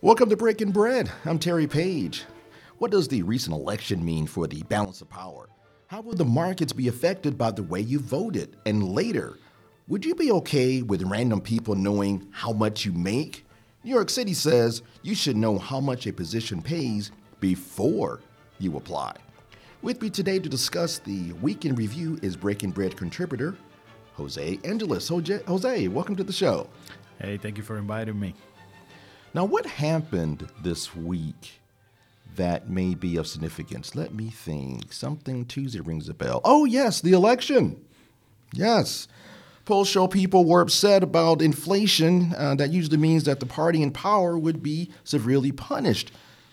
Welcome to BreakNBread. I'm Terry Page. What does the recent election mean for the balance of power? How will the markets be affected by the way you voted? And later, would you be okay with random people knowing how much you make? New York City says you should know how much a position pays before you apply. With me today to discuss the weekend review is BreakNBread contributor Jose Angeles. Jose, welcome to the show. Hey, thank you for inviting me. Now, what happened this week that may be of significance? Let me think. Something Tuesday rings a bell. Oh, yes, the election. Yes. Polls show people were upset about inflation. Uh, that usually means that the party in power would be severely punished.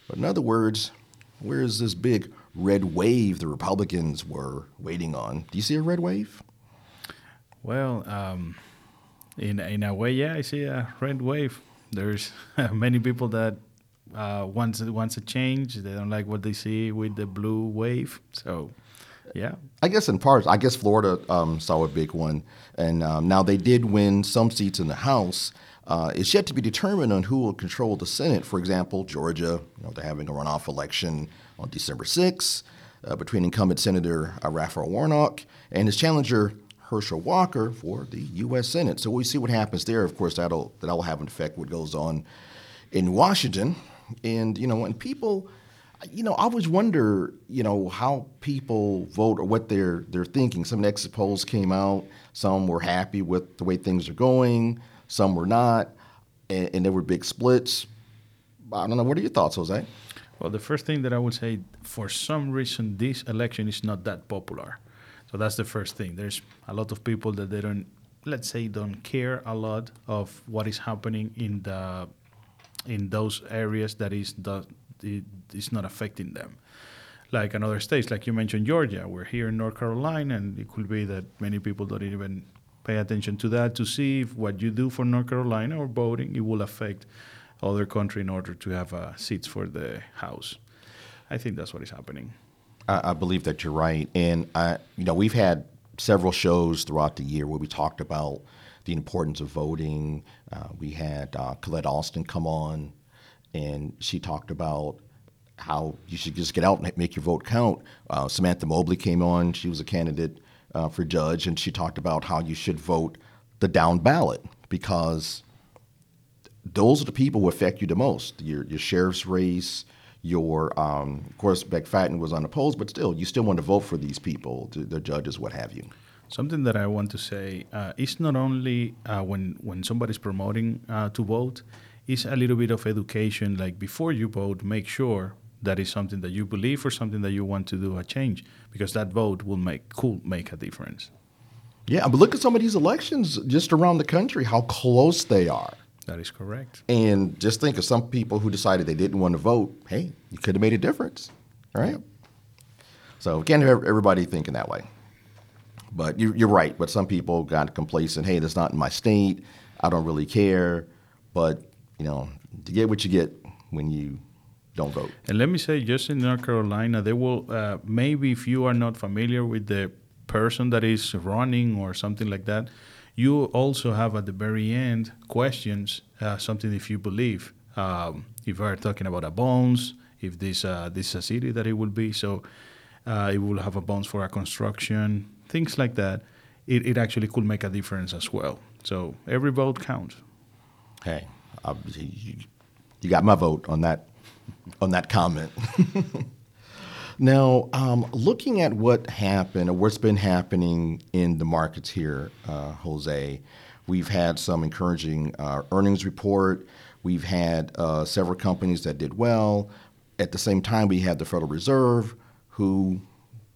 But in other words, where is this big red wave the Republicans were waiting on? Do you see a red wave? Well, um, in in a way, yeah, I see a red wave. There's many people that uh, wants wants a change. They don't like what they see with the blue wave. So, yeah. I guess in part, I guess Florida um, saw a big one, and um, now they did win some seats in the House. Uh, it's yet to be determined on who will control the Senate. For example, Georgia, you know, they're having a runoff election on December 6th uh, between incumbent Senator uh, Raphael Warnock and his challenger Herschel Walker for the U.S. Senate. So we see what happens there. Of course, that'll that'll have an effect what goes on in Washington, and you know, and people. You know, I always wonder, you know, how people vote or what they're they're thinking. Some exit polls came out. Some were happy with the way things are going. Some were not, and, and there were big splits. I don't know. What are your thoughts, Jose? Well, the first thing that I would say, for some reason, this election is not that popular. So that's the first thing. There's a lot of people that they don't, let's say, don't care a lot of what is happening in the in those areas that is the it is not affecting them. Like in other states, like you mentioned, Georgia. We're here in North Carolina, and it could be that many people don't even pay attention to that to see if what you do for North Carolina or voting it will affect other country in order to have uh, seats for the House. I think that's what is happening. I, I believe that you're right, and I, you know, we've had several shows throughout the year where we talked about the importance of voting. Uh, we had uh, Colette Austin come on, and she talked about how you should just get out and make your vote count. Uh, Samantha Mobley came on; she was a candidate uh, for judge, and she talked about how you should vote the down ballot because those are the people who affect you the most. Your your sheriff's race, your um, of course McFadden was unopposed, but still, you still want to vote for these people, the judges, what have you. Something that I want to say uh, is not only uh, when when somebody's promoting uh, to vote, is a little bit of education. Like before you vote, make sure that is something that you believe or something that you want to do a change, because that vote will make could make a difference. Yeah, but look at some of these elections just around the country, how close they are. That is correct. And just think of some people who decided they didn't want to vote. Hey, you could have made a difference, right? Yep. So can't have everybody thinking that way. But you, are right. But some people got complacent. Hey, that's not in my state. I don't really care. But you know, you get what you get when you don't vote. And let me say, just in North Carolina, they will uh, maybe if you are not familiar with the person that is running or something like that you also have at the very end questions, uh, something if you believe. Um, if we are talking about a bones, if this uh, this is a city that it will be, so uh, it will have a bones for a construction, things like that. It, it actually could make a difference as well. So every vote counts. Hey, you, you got my vote on that on that comment. Now, um, looking at what happened or what's been happening in the markets here, uh, Jose, we've had some encouraging uh, earnings report. We've had uh, several companies that did well. At the same time, we had the Federal Reserve, who,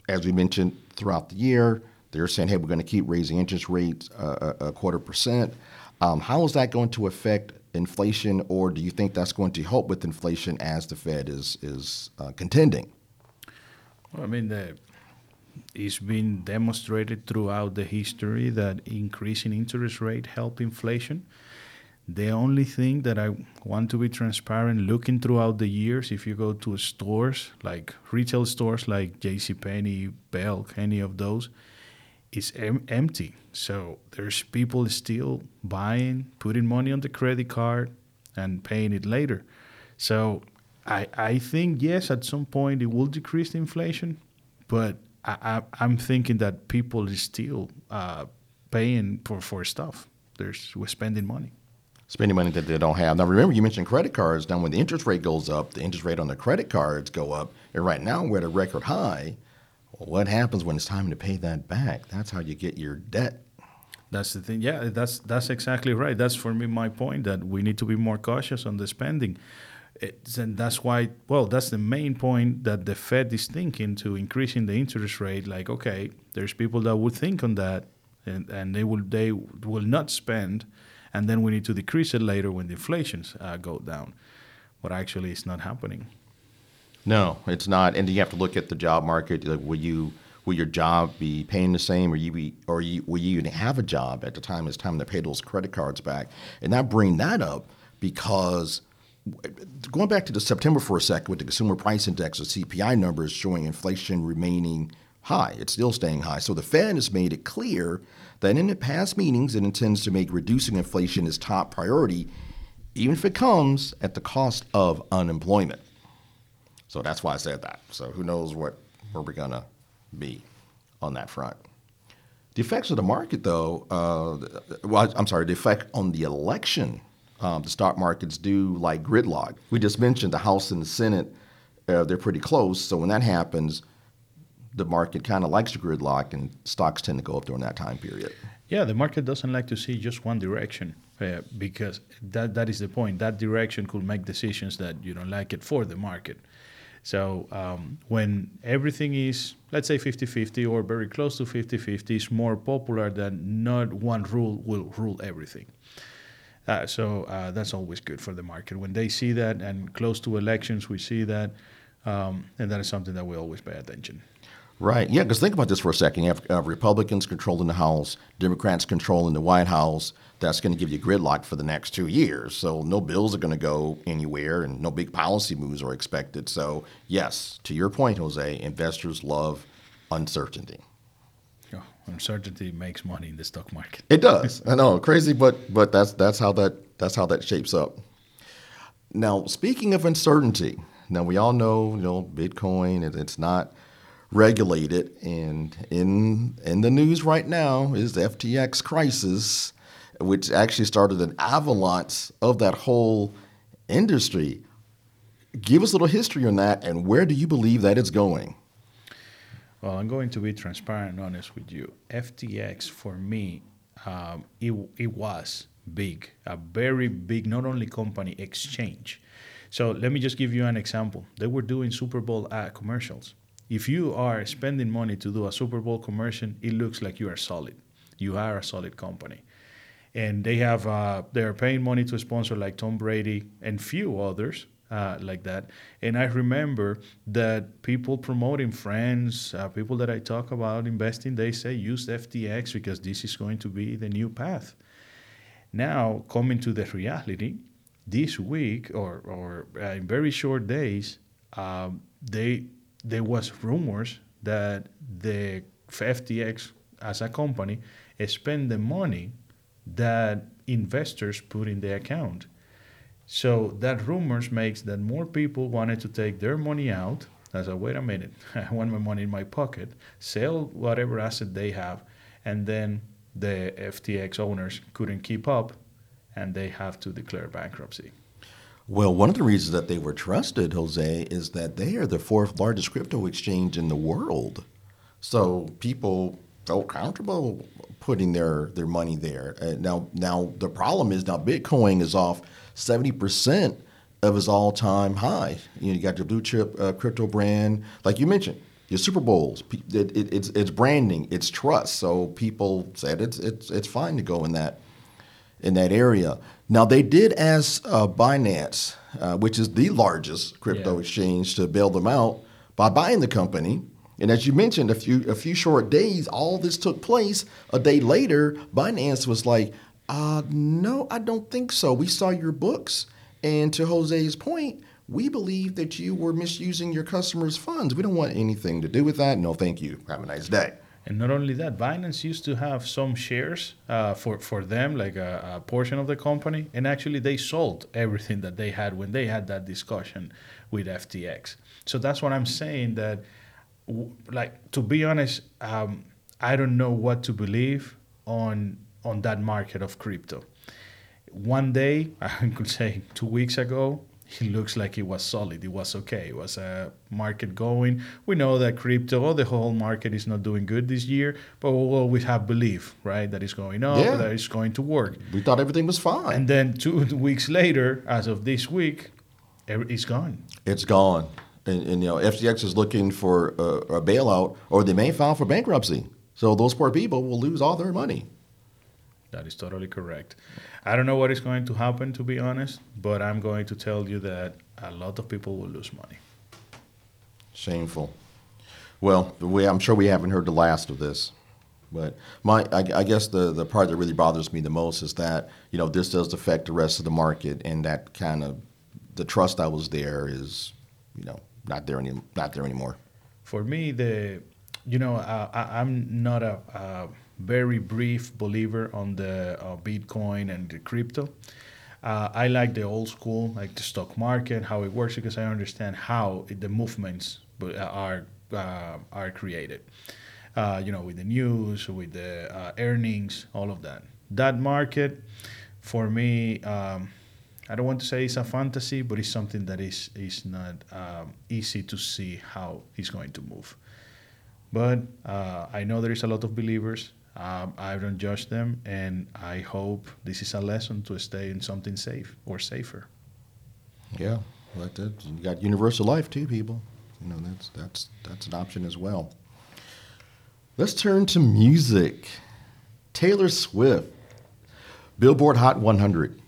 as we mentioned throughout the year, they're saying, "Hey, we're going to keep raising interest rates uh, a, a quarter percent." Um, how is that going to affect inflation, or do you think that's going to help with inflation as the Fed is is uh, contending? Well, I mean, the, it's been demonstrated throughout the history that increasing interest rate help inflation. The only thing that I want to be transparent, looking throughout the years, if you go to stores like retail stores like J.C. Penney, Belk, any of those, it's em- empty. So there's people still buying, putting money on the credit card, and paying it later. So I, I think, yes, at some point it will decrease the inflation, but I, I, I'm thinking that people is still uh, paying for, for stuff. There's, we're spending money. Spending money that they don't have. Now, remember, you mentioned credit cards. Now, when the interest rate goes up, the interest rate on the credit cards go up. And right now, we're at a record high. Well, what happens when it's time to pay that back? That's how you get your debt that's the thing. Yeah, that's that's exactly right. That's for me my point that we need to be more cautious on the spending. It's, and that's why, well, that's the main point that the Fed is thinking to increasing the interest rate. Like, okay, there's people that would think on that, and, and they will they will not spend, and then we need to decrease it later when the inflations uh, go down. But actually, it's not happening. No, it's not. And you have to look at the job market. Like, will you will your job be paying the same, or you be, or you, will you even have a job at the time it's time to pay those credit cards back? And I bring that up because going back to the September for a second with the consumer price index, the CPI numbers showing inflation remaining high. It's still staying high. So the Fed has made it clear that in the past meetings it intends to make reducing inflation its top priority, even if it comes at the cost of unemployment. So that's why I said that. So who knows what where we're gonna be on that front. The effects of the market, though, uh, well, I'm sorry, the effect on the election um, the stock markets do like gridlock. We just mentioned the House and the Senate, uh, they're pretty close. So when that happens, the market kind of likes to gridlock and stocks tend to go up during that time period. Yeah, the market doesn't like to see just one direction uh, because that, that is the point. That direction could make decisions that you don't like it for the market. So um, when everything is, let's say 50 50 or very close to 50 50, it's more popular than not one rule will rule everything. Uh, so uh, that's always good for the market. When they see that, and close to elections, we see that, um, and that is something that we always pay attention. Right. Yeah, because think about this for a second. You have uh, Republicans controlling the House, Democrats controlling the White House. That's going to give you gridlock for the next two years. So no bills are going to go anywhere, and no big policy moves are expected. So yes, to your point, Jose, investors love uncertainty uncertainty makes money in the stock market. It does. I know, crazy, but but that's that's how that that's how that shapes up. Now, speaking of uncertainty, now we all know you know Bitcoin. It, it's not regulated, and in in the news right now is the FTX crisis, which actually started an avalanche of that whole industry. Give us a little history on that, and where do you believe that it's going? Well, I'm going to be transparent and honest with you. FTX for me, um, it, it was big, a very big, not only company, exchange. So let me just give you an example. They were doing Super Bowl ad commercials. If you are spending money to do a Super Bowl commercial, it looks like you are solid. You are a solid company. And they have uh, they're paying money to sponsor like Tom Brady and few others uh, like that. And I remember that people promoting friends, uh, people that I talk about investing, they say use FTX because this is going to be the new path. Now, coming to the reality, this week or, or uh, in very short days, um, they there was rumors that the FTX as a company spent the money that investors put in the account. So that rumors makes that more people wanted to take their money out. I said, wait a minute, I want my money in my pocket, sell whatever asset they have, and then the FTX owners couldn't keep up and they have to declare bankruptcy. Well, one of the reasons that they were trusted, Jose, is that they are the fourth largest crypto exchange in the world. So people felt comfortable putting their, their money there. Uh, now, now the problem is now Bitcoin is off 70% of his all time high. You, know, you got your blue chip uh, crypto brand, like you mentioned, your Super Bowls. It, it, it's, it's branding, it's trust. So people said it's, it's, it's fine to go in that, in that area. Now, they did ask uh, Binance, uh, which is the largest crypto yeah. exchange, to bail them out by buying the company. And as you mentioned, a few a few short days, all this took place. A day later, Binance was like, uh, no, I don't think so. We saw your books. And to Jose's point, we believe that you were misusing your customers' funds. We don't want anything to do with that. No, thank you. Have a nice day. And not only that, Binance used to have some shares uh, for, for them, like a, a, portion of the company, and actually they sold everything that they had when they had that discussion with FTX. So that's what I'm saying that, like, to be honest, um, I don't know what to believe on on that market of crypto. One day, I could say two weeks ago, it looks like it was solid. It was okay. It was a market going. We know that crypto, the whole market is not doing good this year, but we'll always have belief, right, that it's going up, yeah. that it's going to work. We thought everything was fine. And then two weeks later, as of this week, it's gone. It's gone. And, and you know, FTX is looking for a, a bailout, or they may file for bankruptcy. So those poor people will lose all their money. That is totally correct. I don't know what is going to happen, to be honest, but I'm going to tell you that a lot of people will lose money. Shameful. Well, we, I'm sure we haven't heard the last of this, but my, I, I, guess the, the part that really bothers me the most is that you know this does affect the rest of the market, and that kind of the trust that was there is you know not there any not there anymore. For me, the you know uh, I, am not a, a very brief believer on the uh, Bitcoin and the crypto. Uh, I like the old school, like the stock market, how it works, because I understand how it, the movements uh, are uh, are created. Uh, you know, with the news, with the uh, earnings, all of that. That market, for me, um, I don't want to say it's a fantasy, but it's something that is is not um, easy to see how it's going to move. But uh, I know there is a lot of believers um, I don't judge them, and I hope this is a lesson to stay in something safe or safer. Yeah, like that. You got universal life too, people. You know that's that's that's an option as well. Let's turn to music. Taylor Swift, Billboard Hot 100.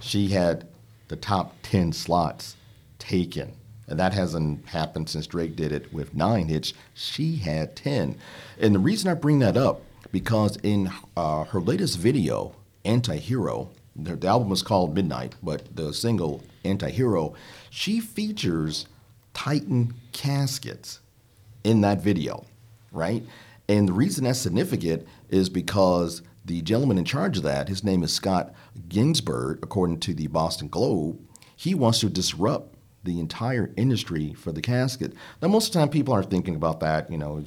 She had the top 10 slots taken. And that hasn't happened since Drake did it with nine hits. She had 10. And the reason I bring that up because in uh, her latest video, Anti Hero, the, the album is called Midnight, but the single Anti Hero, she features Titan caskets in that video, right? And the reason that's significant is because the gentleman in charge of that, his name is Scott Ginsburg, according to the Boston Globe, he wants to disrupt the entire industry for the casket. Now, most of the time, people aren't thinking about that. You know,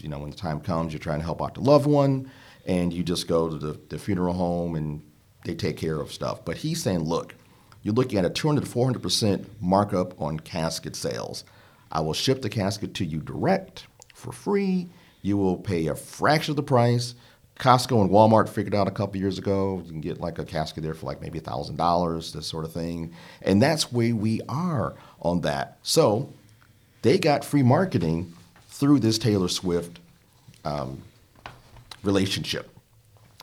you know, when the time comes, you're trying to help out the loved one, and you just go to the, the funeral home and they take care of stuff. But he's saying, look, you're looking at a 200 to 400 percent markup on casket sales. I will ship the casket to you direct for free. You will pay a fraction of the price. Costco and Walmart figured out a couple years ago you can get like a casket there for like maybe thousand dollars, this sort of thing, and that's where we are on that. So they got free marketing through this Taylor Swift um, relationship,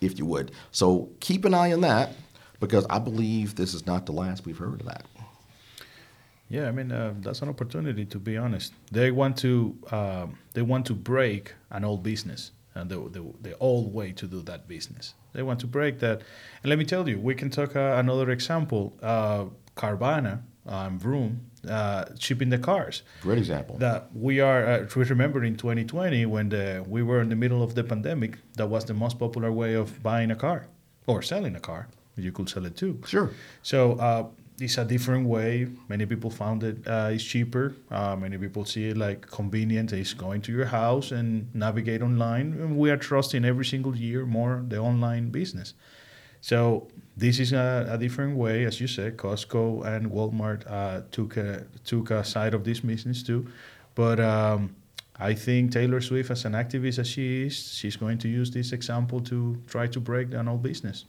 if you would. So keep an eye on that because I believe this is not the last we've heard of that. Yeah, I mean uh, that's an opportunity to be honest. They want to um, they want to break an old business and the, the, the old way to do that business. They want to break that. And let me tell you, we can talk uh, another example. Uh, Carvana, um, Vroom, uh, shipping the cars. Great example. That we are, uh, we remember in 2020 when the, we were in the middle of the pandemic, that was the most popular way of buying a car or selling a car. You could sell it too. Sure. So uh, it's a different way. Many people found it uh, is cheaper. Uh, many people see it like convenient. It's going to your house and navigate online. And we are trusting every single year more the online business. So this is a, a different way, as you said. Costco and Walmart uh, took a took a side of this business too, but. Um, I think Taylor Swift, as an activist as she is, she's going to use this example to try to break down all business.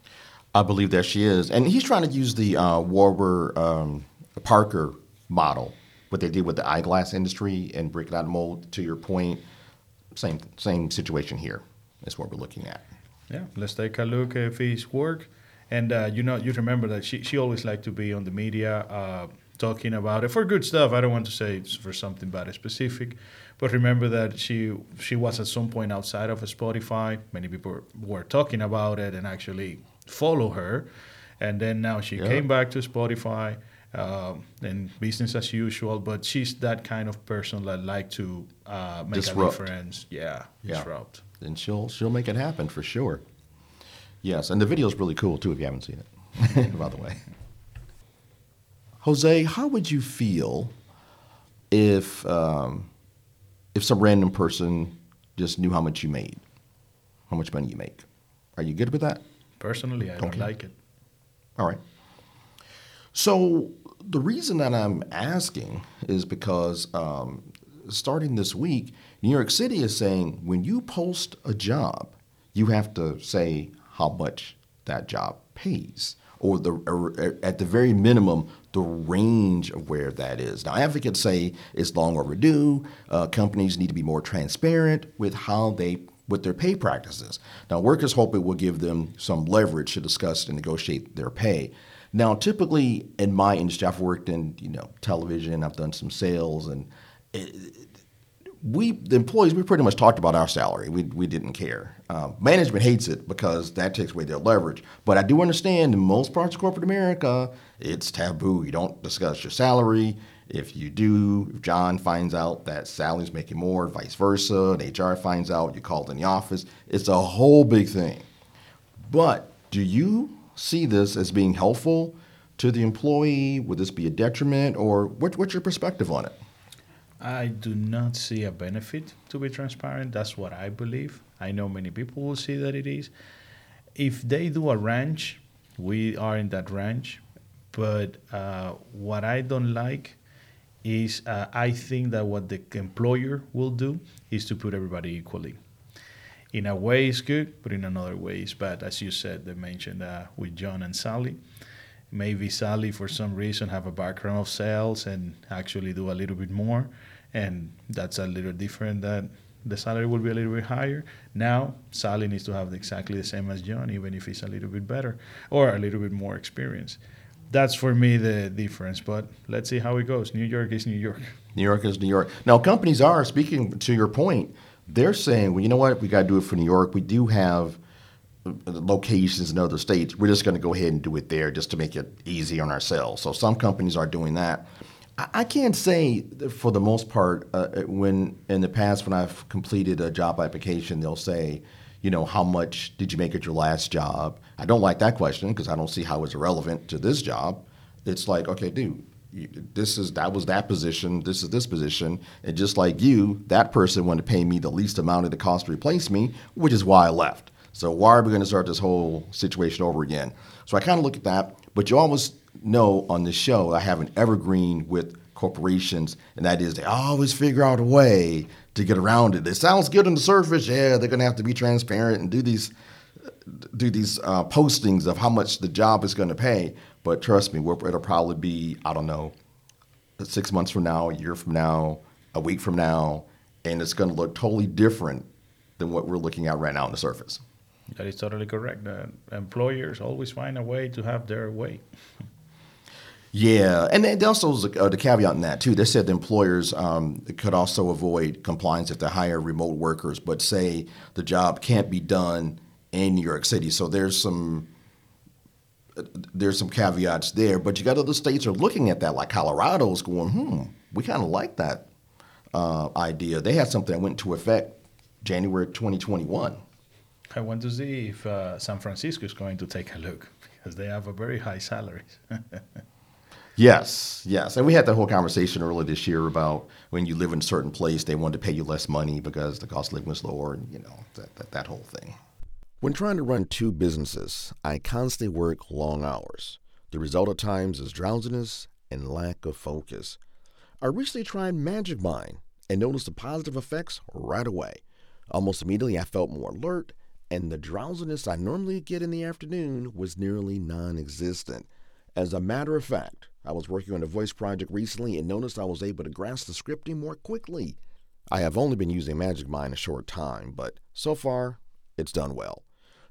I believe that she is, and he's trying to use the uh, um, Parker model, what they did with the eyeglass industry, and break it out of mold. To your point, same same situation here. Is what we're looking at. Yeah, let's take a look at his work, and uh, you know, you remember that she she always liked to be on the media. Uh, talking about it for good stuff. I don't want to say it's for something bad specific, but remember that she she was at some point outside of Spotify. Many people were talking about it and actually follow her. And then now she came back to Spotify um, and business as usual. But she's that kind of person that like to uh, make Disrupt. a difference. Yeah, Yeah. disrupt. and she'll she'll make it happen for sure. Yes, and the video is really cool too if you haven't seen it. by the way, Jose, how would you feel if um, if some random person just knew how much you made, how much money you make? Are you good with that? Personally, I don't like it. All right. So the reason that I'm asking is because um, starting this week, New York City is saying when you post a job, you have to say how much that job pays, or the or at the very minimum the range of where that is. Now, advocates say it's long overdue. Uh, companies need to be more transparent with how they with their pay practices. Now, workers hope it will give them some leverage to discuss and negotiate their pay. Now, typically in my industry, I've worked in you know television, I've done some sales, and we the employees we pretty much talked about our salary. We we didn't care. Um, management hates it because that takes away their leverage. But I do understand in most parts of corporate America, it's taboo. You don't discuss your salary. If you do, if John finds out that Sally's making more, vice versa, and HR finds out, you called in the office. It's a whole big thing. But do you see this as being helpful to the employee? Would this be a detriment, or what, what's your perspective on it? I do not see a benefit to be transparent. That's what I believe. I know many people will see that it is. If they do a ranch, we are in that ranch. But uh, what I don't like is uh, I think that what the employer will do is to put everybody equally. In a way, it's good, but in another way, it's bad. As you said, they mentioned uh, with John and Sally maybe Sally for some reason have a background of sales and actually do a little bit more and that's a little different that the salary will be a little bit higher now Sally needs to have exactly the same as John even if he's a little bit better or a little bit more experience that's for me the difference but let's see how it goes New York is New York New York is New York. Now, companies are speaking to your point. They're saying, well, you know what? We got to do it for New York. We do have uh, locations in other states. We're just going to go ahead and do it there just to make it easy on ourselves. So some companies are doing that. I, can't say for the most part. Uh, when in the past, when I've completed a job application, they'll say, you know, how much did you make at your last job? I don't like that question because I don't see how it's relevant to this job. It's like, okay, dude, this is that was that position, this is this position, and just like you, that person wanted to pay me the least amount of the cost to replace me, which is why I left. So why are we going to start this whole situation over again? So I kind of look at that, but you always know on this show I have an evergreen with corporations, and that is they always figure out a way to get around it. It sounds good on the surface, yeah, they're going to have to be transparent and do these do these uh, postings of how much the job is going to pay. But trust me, it'll probably be I don't know, six months from now, a year from now, a week from now, and it's going to look totally different than what we're looking at right now on the surface. that is totally correct the employers always find a way to have their way Yeah, and then also was uh, the caveat in that too. They said the employers um, could also avoid compliance if they hire remote workers, but say the job can't be done in New York City. So there's some uh, there's some caveats there. But you got other states are looking at that, like Colorado's going, hmm, we kind of like that uh, idea. They had something that went into effect January 2021. I want to see if uh, San Francisco is going to take a look because they have a very high salaries. Yes, yes. And we had that whole conversation earlier this year about when you live in a certain place, they want to pay you less money because the cost of living was lower, and you know, that, that, that whole thing. When trying to run two businesses, I constantly work long hours. The result at times is drowsiness and lack of focus. I recently tried Magic Mind and noticed the positive effects right away. Almost immediately, I felt more alert, and the drowsiness I normally get in the afternoon was nearly non existent. As a matter of fact, I was working on a voice project recently and noticed I was able to grasp the scripting more quickly. I have only been using Magic Mind a short time, but so far, it's done well.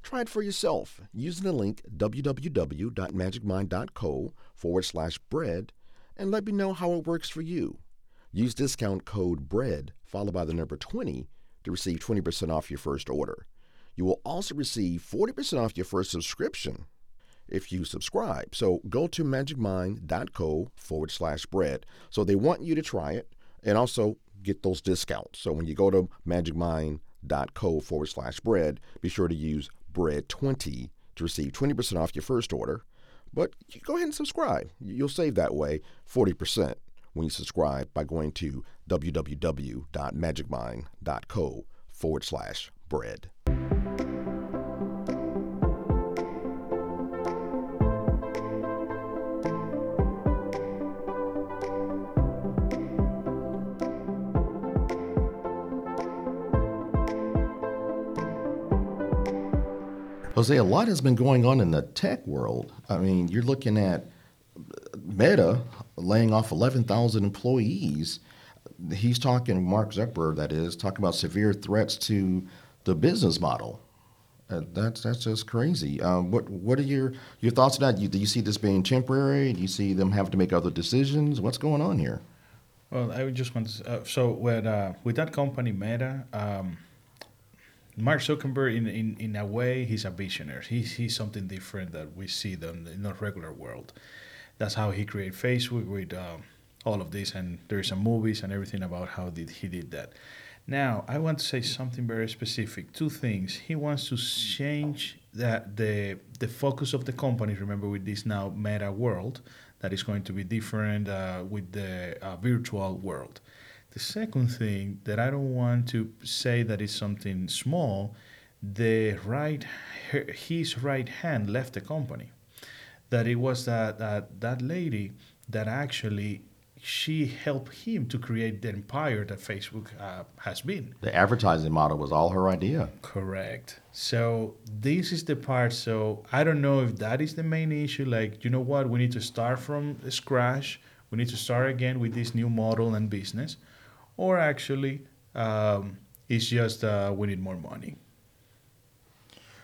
Try it for yourself using the link www.magicmind.co forward slash bread and let me know how it works for you. Use discount code BREAD followed by the number 20 to receive 20% off your first order. You will also receive 40% off your first subscription. If you subscribe. So go to magicmind.co forward slash bread. So they want you to try it and also get those discounts. So when you go to magicmind.co forward slash bread, be sure to use bread20 to receive 20% off your first order. But go ahead and subscribe. You'll save that way 40% when you subscribe by going to www.magicmind.co forward slash bread. Jose, a lot has been going on in the tech world. I mean, you're looking at Meta laying off 11,000 employees. He's talking, Mark Zuckerberg, that is, talking about severe threats to the business model. Uh, that's that's just crazy. Um, what what are your your thoughts on that? You, do you see this being temporary? Do you see them having to make other decisions? What's going on here? Well, I just want to. Uh, so with uh, with that company Meta, um, Mark Zuckerberg, in, in, in a way, he's a visionary. He's, he's something different that we see than in the regular world. That's how he created Facebook with um, all of this, and there's some movies and everything about how did he did that. Now, I want to say something very specific. Two things. He wants to change that the the focus of the company. Remember, with this now meta world, that is going to be different uh, with the uh, virtual world. The second thing that I don't want to say that is something small, the right his right hand left the company. That it was that that, that lady that actually she helped him to create the empire that Facebook uh, has been. The advertising model was all her idea. Correct. So this is the part. So I don't know if that is the main issue. Like, you know what? We need to start from scratch. We need to start again with this new model and business or actually um, it's just uh, we need more money?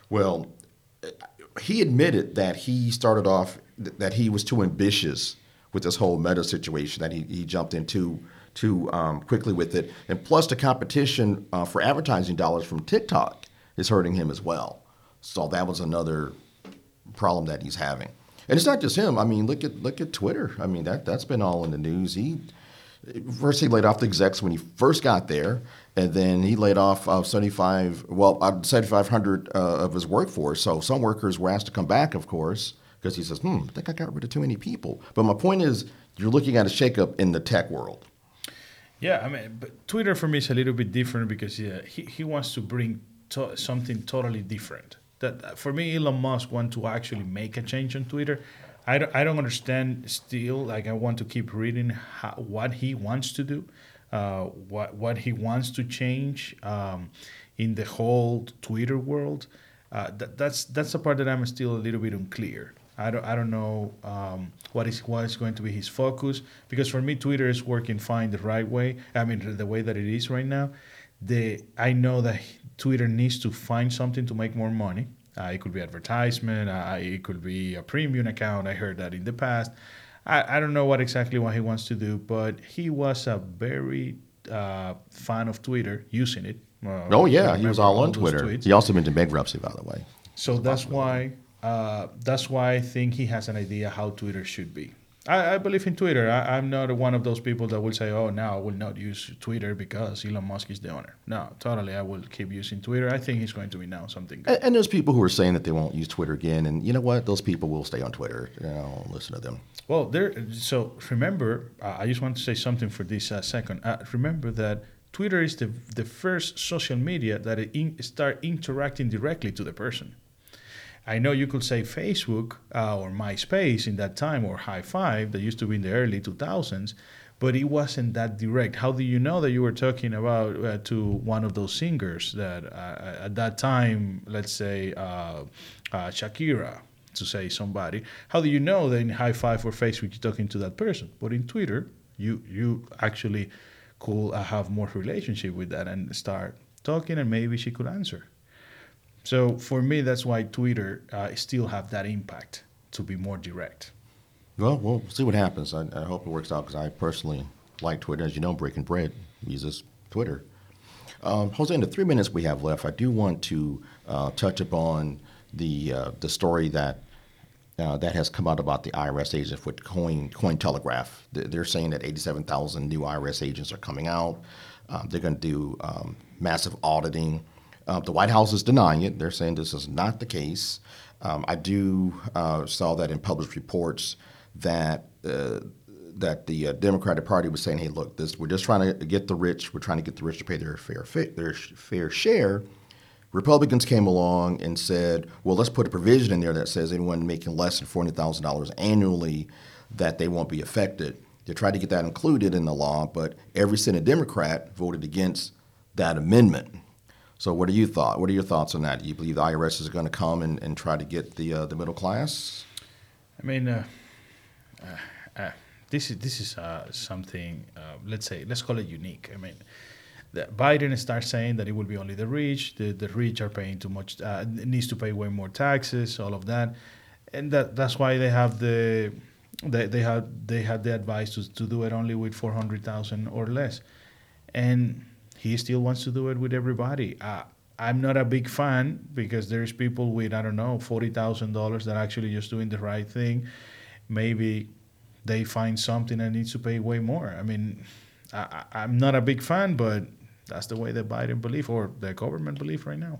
Well, he admitted that he started off that he was too ambitious with this whole meta situation that he, he jumped into too um, quickly with it, and plus the competition uh, for advertising dollars from TikTok is hurting him as well. So that was another problem that he's having. And it's not just him. I mean, look at look at Twitter. I mean that that's been all in the news. He First, he laid off the execs when he first got there, and then he laid off uh, 75, well, uh, 7,500 uh, of his workforce. So some workers were asked to come back, of course, because he says, hmm, I think I got rid of too many people. But my point is, you're looking at a shakeup in the tech world. Yeah, I mean, but Twitter for me is a little bit different because yeah, he, he wants to bring to- something totally different. That for me, Elon Musk wants to actually make a change on Twitter. I don't, I don't understand still. Like I want to keep reading how, what he wants to do, uh, what what he wants to change um, in the whole Twitter world. Uh, that, that's that's the part that I'm still a little bit unclear. I don't I don't know um, what is what is going to be his focus because for me Twitter is working fine the right way. I mean the way that it is right now. The I know that Twitter needs to find something to make more money uh, it could be advertisement. Uh, it could be a premium account. I heard that in the past. I, I don't know what exactly what he wants to do, but he was a very uh, fan of Twitter, using it. oh yeah, he was all, all on Twitter. He also to bankruptcy, by the way. So that's why uh, that's why I think he has an idea how Twitter should be. I, I believe in Twitter. I, am not one of those people that will say, "Oh, now I will not use Twitter because Elon Musk is the owner." No, totally, I will keep using Twitter. I think he's going to be now something. And, and, there's people who are saying that they won't use Twitter again, and you know what? Those people will stay on Twitter. You know, listen to them. Well, there. So remember, uh, I just want to say something for this uh, second. Uh, remember that Twitter is the the first social media that in, start interacting directly to the person. I know you could say Facebook uh, or MySpace in that time or Hi5 that used to be in the early 2000s, but it wasn't that direct. How do you know that you were talking about uh, to one of those singers that uh, at that time, let's say uh, uh, Shakira, to say somebody? How do you know that in Hi5 or Facebook you're talking to that person? But in Twitter, you you actually could uh, have more relationship with that and start talking, and maybe she could answer. So for me, that's why Twitter uh, still have that impact to be more direct. Well, we'll see what happens. I, I hope it works out because I personally like Twitter. As you know, BreakNBread uses Twitter. Um, Jose, in the three minutes we have left, I do want to uh, touch upon the uh, the story that uh, that has come out about the IRS agents with Coin Cointelegraph. Th- They're saying that 87,000 new IRS agents are coming out. Um, they're going to do um, massive auditing. Uh, the White House is denying it. They're saying this is not the case. Um, I do uh, saw that in published reports that uh, that the uh, Democratic Party was saying, "Hey, look, this we're just trying to get the rich. We're trying to get the rich to pay their fair fa- their fair share." Republicans came along and said, "Well, let's put a provision in there that says anyone making less than forty thousand dollars annually that they won't be affected." They tried to get that included in the law, but every Senate Democrat voted against that amendment. So, what are you thought? What are your thoughts on that? Do you believe the IRS is going to come and, and try to get the uh, the middle class? I mean, uh, uh, uh, this is this is uh, something. Uh, let's say let's call it unique. I mean, Biden starts saying that it will be only the rich. The the rich are paying too much. Needs to pay way more taxes. All of that, and that that's why they have the they they had they had the advice to to do it only with four hundred thousand or less, and he still wants to do it with everybody. Uh, I'm not a big fan because there's people with I don't know forty thousand dollars that are actually just doing the right thing. Maybe they find something that needs to pay way more. I mean, I, I'm not a big fan, but that's the way the Biden believe or the government believe right now.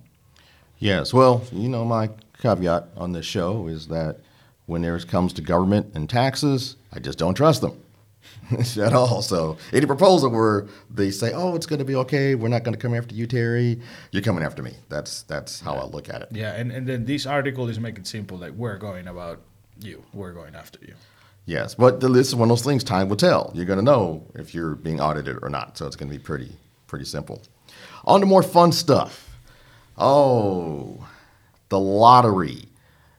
Yes. Well, you know, my caveat on this show is that when there comes to government and taxes, I just don't trust them at all. So any proposal where they say, "Oh, it's going to be okay. We're not going to come after you, Terry. You're coming after me." That's that's how I look at it. Yeah, and, and then this article is making simple like we're going about you, we're going after you. Yes, but the, this is one of those things. Time will tell. You're going to know if you're being audited or not. So it's going to be pretty pretty simple. On to more fun stuff. Oh, the lottery.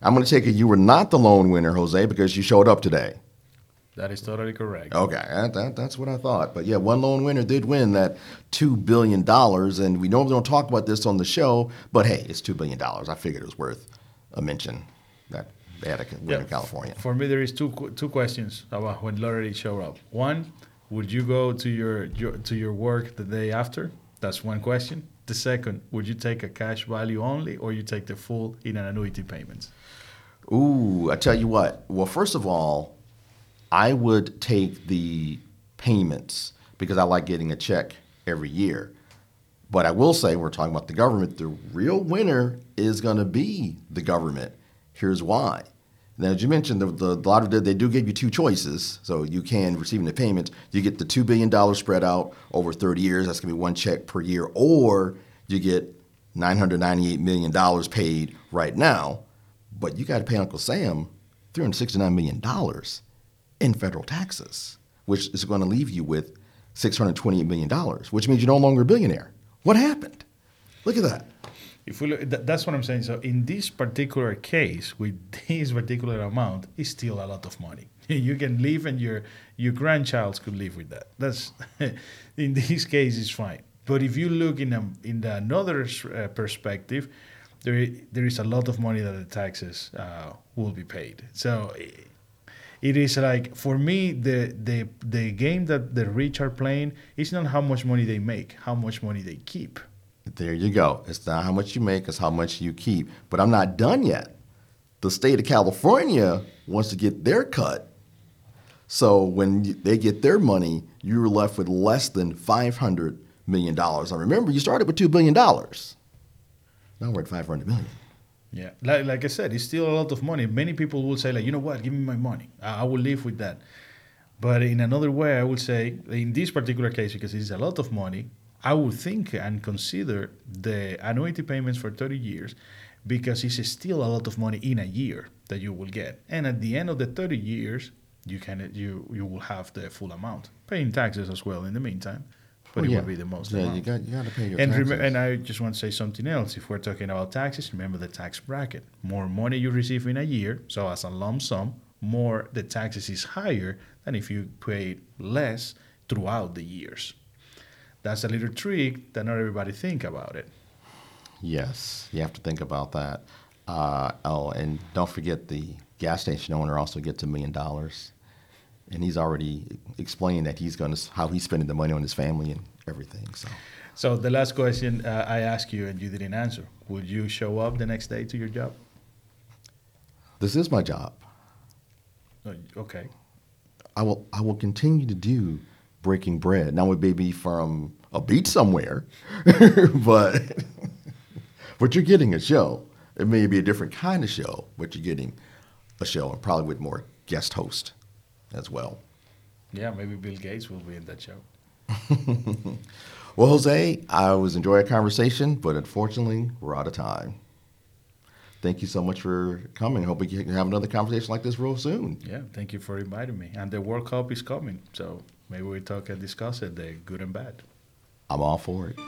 I'm going to take it you were not the lone winner, Jose, because you showed up today. That is totally correct. Okay, that, that, that's what I thought. But yeah, one lone winner did win that $2 billion. And we normally don't talk about this on the show, but hey, it's $2 billion. I figured it was worth a mention that they had a win Yeah, in California. For me, there is two two questions about when lottery show up. One, would you go to your, your to your work the day after? That's one question. The second, would you take a cash value only, or you take the full in an annuity payments? Ooh, I tell you what. Well, first of all, I would take the payments because I like getting a check every year. But I will say, we're talking about the government. The real winner is going to be the government. Here's why. Now, as you mentioned, the, the, the lottery they do give you two choices. So you can receiving the payments. You get the two billion dollars spread out over 30 years. That's going to be one check per year, or you get 998 million dollars paid right now but you got to pay Uncle Sam $369 million in federal taxes, which is going to leave you with $628 million, which means you're no longer a billionaire. What happened? Look at that. If we look, th- that's what I'm saying. So in this particular case, with this particular amount, it's still a lot of money. You can live, and your your grandchild could live with that. That's in this case, it's fine. But if you look in a, in the another uh, perspective, there there is a lot of money that the taxes uh, will be paid. So. It is like for me the the the game that the rich are playing is not how much money they make, how much money they keep. There you go. It's not how much you make, it's how much you keep. But I'm not done yet. The state of California wants to get their cut. So when they get their money, you're left with less than $500 million. I remember, you started with $2 billion. Now we're at $500 million. Yeah, like, like I said, it's still a lot of money. Many people will say, like, you know what, give me my money. I, I will live with that. But in another way, I would say, in this particular case, because it's a lot of money, I would think and consider the annuity payments for 30 years because it's still a lot of money in a year that you will get. And at the end of the 30 years, you can you you will have the full amount, paying taxes as well in the meantime. But Well, it yeah. will be the most Yeah, amount. you got you got to pay your And, taxes. rem- and I just want to say something else. If we're talking about taxes, remember the tax bracket. More money you receive in a year, so as a lump sum, more the taxes is higher than if you pay less throughout the years. That's a little trick that not everybody think about it. Yes, you have to think about that. Uh, oh, and don't forget the gas station owner also gets a million dollars, and he's already explained that he's going to how he's spending the money on his family and everything. So So the last question uh, I asked you and you didn't answer. Would you show up the next day to your job? this is my job. Okay. I will I will continue to do BreakNBread. Now it may be from a beach somewhere, but but you're getting a show. It may be a different kind of show, but you're getting a show and probably with more guest host as well. Yeah, maybe Bill Gates will be in that show. Well, Jose, I was enjoying our conversation, but unfortunately, we're out of time. Thank you so much for coming. Hope we can have another conversation like this real soon. Yeah, thank you for inviting me. And the World Cup is coming, so maybe we talk and discuss it, the good and bad. I'm all for it.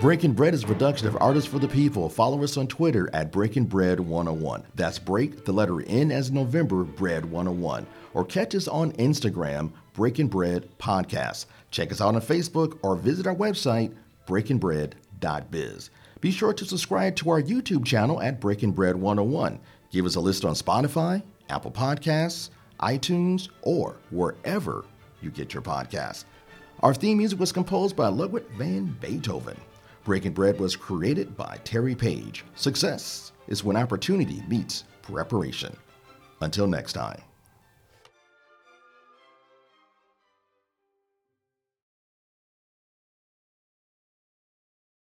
BreakNBread is a production of Artists for the People. Follow us on Twitter at BreakNBread 101. That's break, the letter N as November, Bread 101. Or catch us on Instagram, BreakNBread Podcast. Check us out on Facebook or visit our website, breaknbread.biz. Be sure to subscribe to our YouTube channel at BreakNBread 101. Give us a list on Spotify, Apple Podcasts, iTunes, or wherever you get your podcasts. Our theme music was composed by Ludwig van Beethoven. BreakNBread was created by Terry Page. Success is when opportunity meets preparation. Until next time.